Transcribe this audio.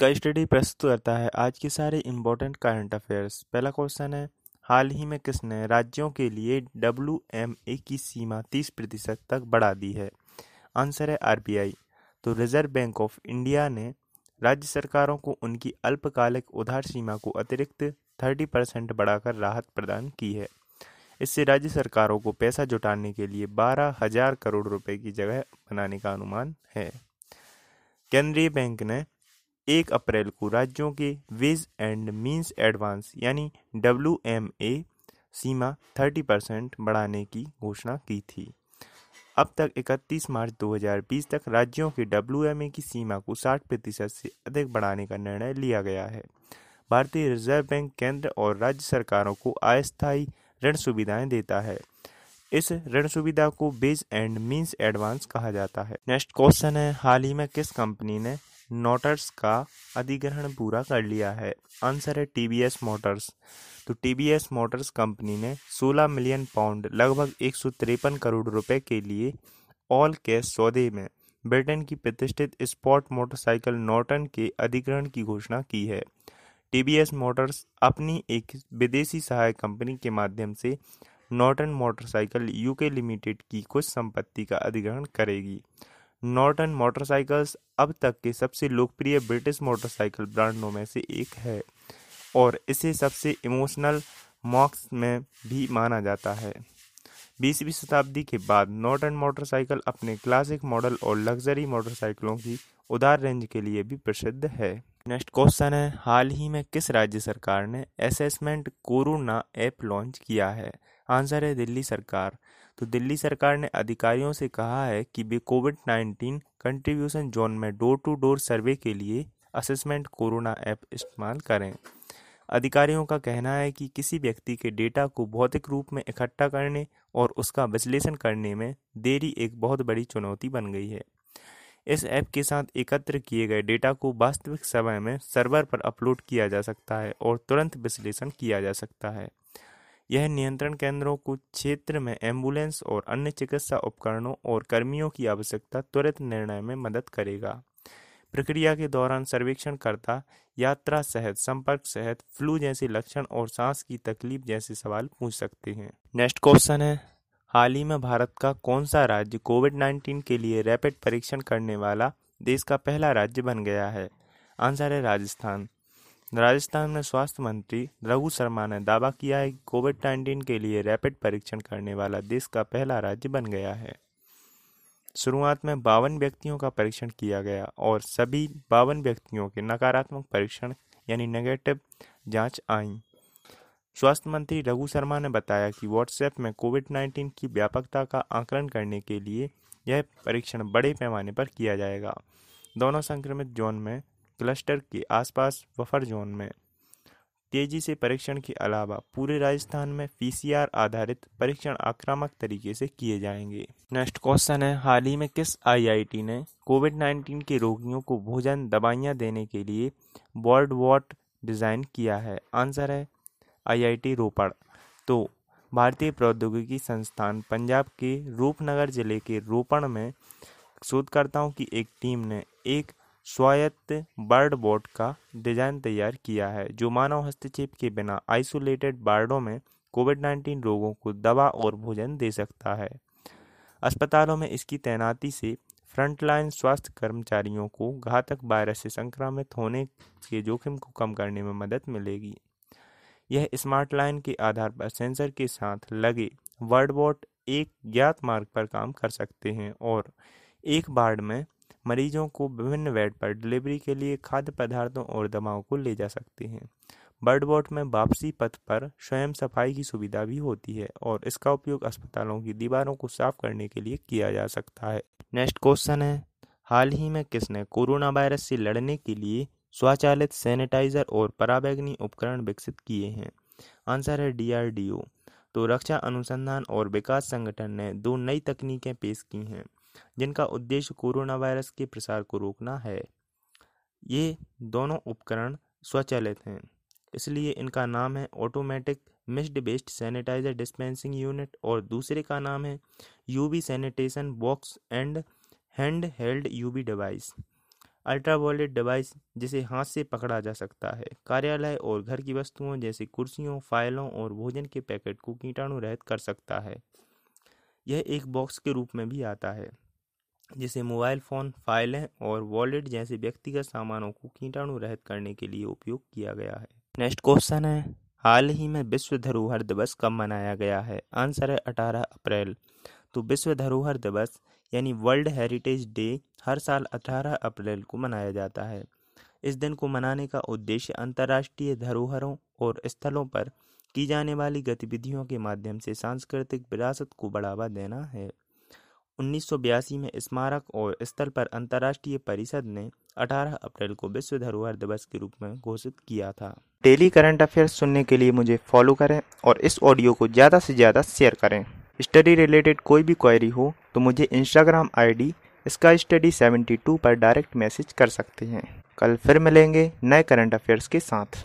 का स्टडी प्रस्तुत करता है आज के सारे इम्पोर्टेंट करंट अफेयर्स पहला क्वेश्चन है, हाल ही में किसने राज्यों के लिए डब्ल्यू एम ए की सीमा तीस प्रतिशत तक बढ़ा दी है? आंसर है आरबीआई तो रिज़र्व बैंक ऑफ़ इंडिया ने राज्य सरकारों को उनकी अल्पकालिक उधार सीमा को अतिरिक्त थर्टी परसेंट बढ़ाकर राहत प्रदान की है। इससे राज्य सरकारों को पैसा जुटाने के लिए बारह हज़ार करोड़ रुपए की जगह बनाने का अनुमान है। केंद्रीय बैंक ने एक अप्रैल को राज्यों के वेज एंड मींस एडवांस यानी डब्ल्यूएमए सीमा 30 परसेंट बढ़ाने की घोषणा की थी। अब तक 31 मार्च 2020 तक राज्यों के डब्ल्यू की सीमा को 60 प्रतिशत से अधिक बढ़ाने का निर्णय लिया गया है। भारतीय रिज़र्व बैंक केंद्र और राज्य सरकारों को अस्थायी ऋण सुविधाएँ देता है। इस ऋण सुविधा को बेज एंड मींस एडवांस कहा जाता है। नेक्स्ट क्वेश्चन है, हाल ही में किस कंपनी ने नोटर्स का अधिग्रहण पूरा कर लिया है। आंसर है टीवीएस मोटर्स। तो टीवीएस मोटर्स कंपनी ने 16 मिलियन पाउंड, लगभग एक सौ तिरपन करोड़ रुपए के लिए ऑल कैश सौदे में ब्रिटेन की प्रतिष्ठित स्पोर्ट मोटरसाइकिल नॉर्टन के अधिग्रहण की घोषणा की है। टीवीएस मोटर्स अपनी एक विदेशी सहायक कंपनी के माध्यम से नॉर्टन मोटरसाइकिल यूके लिमिटेड की कुछ संपत्ति का अधिग्रहण करेगी। नॉर्टन मोटरसाइकिल्स अब तक के सबसे लोकप्रिय ब्रिटिश मोटरसाइकिल ब्रांडों में से एक है और इसे सबसे इमोशनल मॉक्स में भी माना जाता है। बीसवीं शताब्दी के बाद नॉर्टन मोटरसाइकिल अपने क्लासिक मॉडल और लग्जरी मोटरसाइकिलों की उदार रेंज के लिए भी प्रसिद्ध है। नेक्स्ट क्वेश्चन है, हाल ही में किस राज्य सरकार ने असेसमेंट कोरोना ऐप लॉन्च किया है? आंसर है दिल्ली सरकार। तो दिल्ली सरकार ने अधिकारियों से कहा है कि वे कोविड नाइन्टीन कंट्रीब्यूशन जोन में डोर टू डोर सर्वे के लिए असेसमेंट कोरोना ऐप इस्तेमाल करें। अधिकारियों का कहना है कि किसी व्यक्ति के डेटा को भौतिक रूप में इकट्ठा करने और उसका विश्लेषण करने में देरी एक बहुत बड़ी चुनौती बन गई है। इस ऐप के साथ एकत्र किए गए डेटा को वास्तविक समय में सर्वर पर अपलोड किया जा सकता है और तुरंत विश्लेषण किया जा सकता है। यह नियंत्रण केंद्रों को क्षेत्र में एंबुलेंस और अन्य चिकित्सा उपकरणों और कर्मियों की आवश्यकता त्वरित निर्णय में मदद करेगा। प्रक्रिया के दौरान सर्वेक्षणकर्ता, यात्रा सेहत, संपर्क सेहत, फ्लू जैसे लक्षण और सांस की तकलीफ़ जैसे सवाल पूछ सकते हैं। नेक्स्ट क्वेश्चन है, हाल ही में भारत का कौन सा राज्य कोविड नाइन्टीन के लिए रैपिड परीक्षण करने वाला देश का पहला राज्य बन गया है? आंसर है राजस्थान। राजस्थान में स्वास्थ्य मंत्री रघु शर्मा ने दावा किया है कि कोविड नाइन्टीन के लिए रैपिड परीक्षण करने वाला देश का पहला राज्य बन गया है। शुरुआत में बावन व्यक्तियों का परीक्षण किया गया और सभी बावन व्यक्तियों के नकारात्मक परीक्षण यानी नेगेटिव जाँच आई। स्वास्थ्य मंत्री रघु शर्मा ने बताया कि व्हाट्सएप में कोविड नाइन्टीन की व्यापकता का आकलन करने के लिए यह परीक्षण बड़े पैमाने पर किया जाएगा। दोनों संक्रमित जोन में क्लस्टर के आसपास बफर जोन में। तेज़ी से परीक्षण के अलावा पूरे राजस्थान में पीसीआर आधारित परीक्षण आक्रामक तरीके से किए जाएँगे। नेक्स्ट क्वेश्चन है, हाल ही में किस आईआईटी ने कोविड 19 के रोगियों को भोजन दवाइयाँ देने के लिए बोर्ड वॉट डिज़ाइन किया है? आंसर है, आईआईटी रोपड़। तो भारतीय प्रौद्योगिकी संस्थान पंजाब के रूपनगर ज़िले के रोपण में शोधकर्ताओं की एक टीम ने एक स्वायत्त बर्ड बोट का डिज़ाइन तैयार किया है, जो मानव हस्तक्षेप के बिना आइसोलेटेड बार्डों में कोविड 19 रोगों को दवा और भोजन दे सकता है। अस्पतालों में इसकी तैनाती से फ्रंटलाइन स्वास्थ्य कर्मचारियों को घातक वायरस से संक्रमित होने के जोखिम को कम करने में मदद मिलेगी। यह स्मार्ट लाइन के आधार पर सेंसर के साथ लगे वर्डबोट एक ज्ञात मार्ग पर काम कर सकते हैं और एक बार्ड में मरीजों को विभिन्न बेड पर डिलीवरी के लिए खाद्य पदार्थों और दवाओं को ले जा सकते हैं। बर्ड बोट में वापसी पथ पर स्वयं सफ़ाई की सुविधा भी होती है और इसका उपयोग अस्पतालों की दीवारों को साफ़ करने के लिए किया जा सकता है। नेक्स्ट क्वेश्चन है, हाल ही में किसने कोरोना वायरस से लड़ने के लिए स्वचालित सैनिटाइजर और पराबैगनी उपकरण विकसित किए हैं? आंसर है डीआरडीओ। तो रक्षा अनुसंधान और विकास संगठन ने दो नई तकनीकें पेश की हैं। जिनका उद्देश्य कोरोना वायरस के प्रसार को रोकना है। ये दोनों उपकरण स्वचालित हैं, इसलिए इनका नाम है automatic mist based sanitiser dispensing unit और दूसरे का नाम है UV sanitation box and hand held UV device ultraviolet device जिसे हाथ से पकड़ा जा सकता है। कार्यालय और घर की वस्तुओं जैसे कुर्सियों, फाइलों और भोजन के पैकेट को कीटाणु रहित कर सकता है। यह एक बॉक्स के रूप में भी आता है, जिसे मोबाइल फ़ोन, फाइलें और वॉलेट जैसे व्यक्तिगत सामानों को कीटाणु रहित करने के लिए उपयोग किया गया है। नेक्स्ट क्वेश्चन है, हाल ही में विश्व धरोहर दिवस कब मनाया गया है? आंसर है अठारह अप्रैल। तो विश्व धरोहर दिवस यानी वर्ल्ड हेरिटेज डे हर साल 18 अप्रैल को मनाया जाता है। इस दिन को मनाने का उद्देश्य अंतर्राष्ट्रीय धरोहरों और स्थलों पर की जाने वाली गतिविधियों के माध्यम से सांस्कृतिक विरासत को बढ़ावा देना है। उन्नीस सौ बयासी में स्मारक और स्थल पर अंतर्राष्ट्रीय परिषद ने 18 अप्रैल को विश्व धरोहर दिवस के रूप में घोषित किया था। डेली करंट अफेयर्स सुनने के लिए मुझे फॉलो करें और इस ऑडियो को ज़्यादा से ज़्यादा शेयर करें। स्टडी रिलेटेड कोई भी क्वेरी हो तो मुझे इंस्टाग्राम आईडी इसका स्टडी 72 पर डायरेक्ट मैसेज कर सकते हैं। कल फिर मिलेंगे नए करंट अफेयर्स के साथ।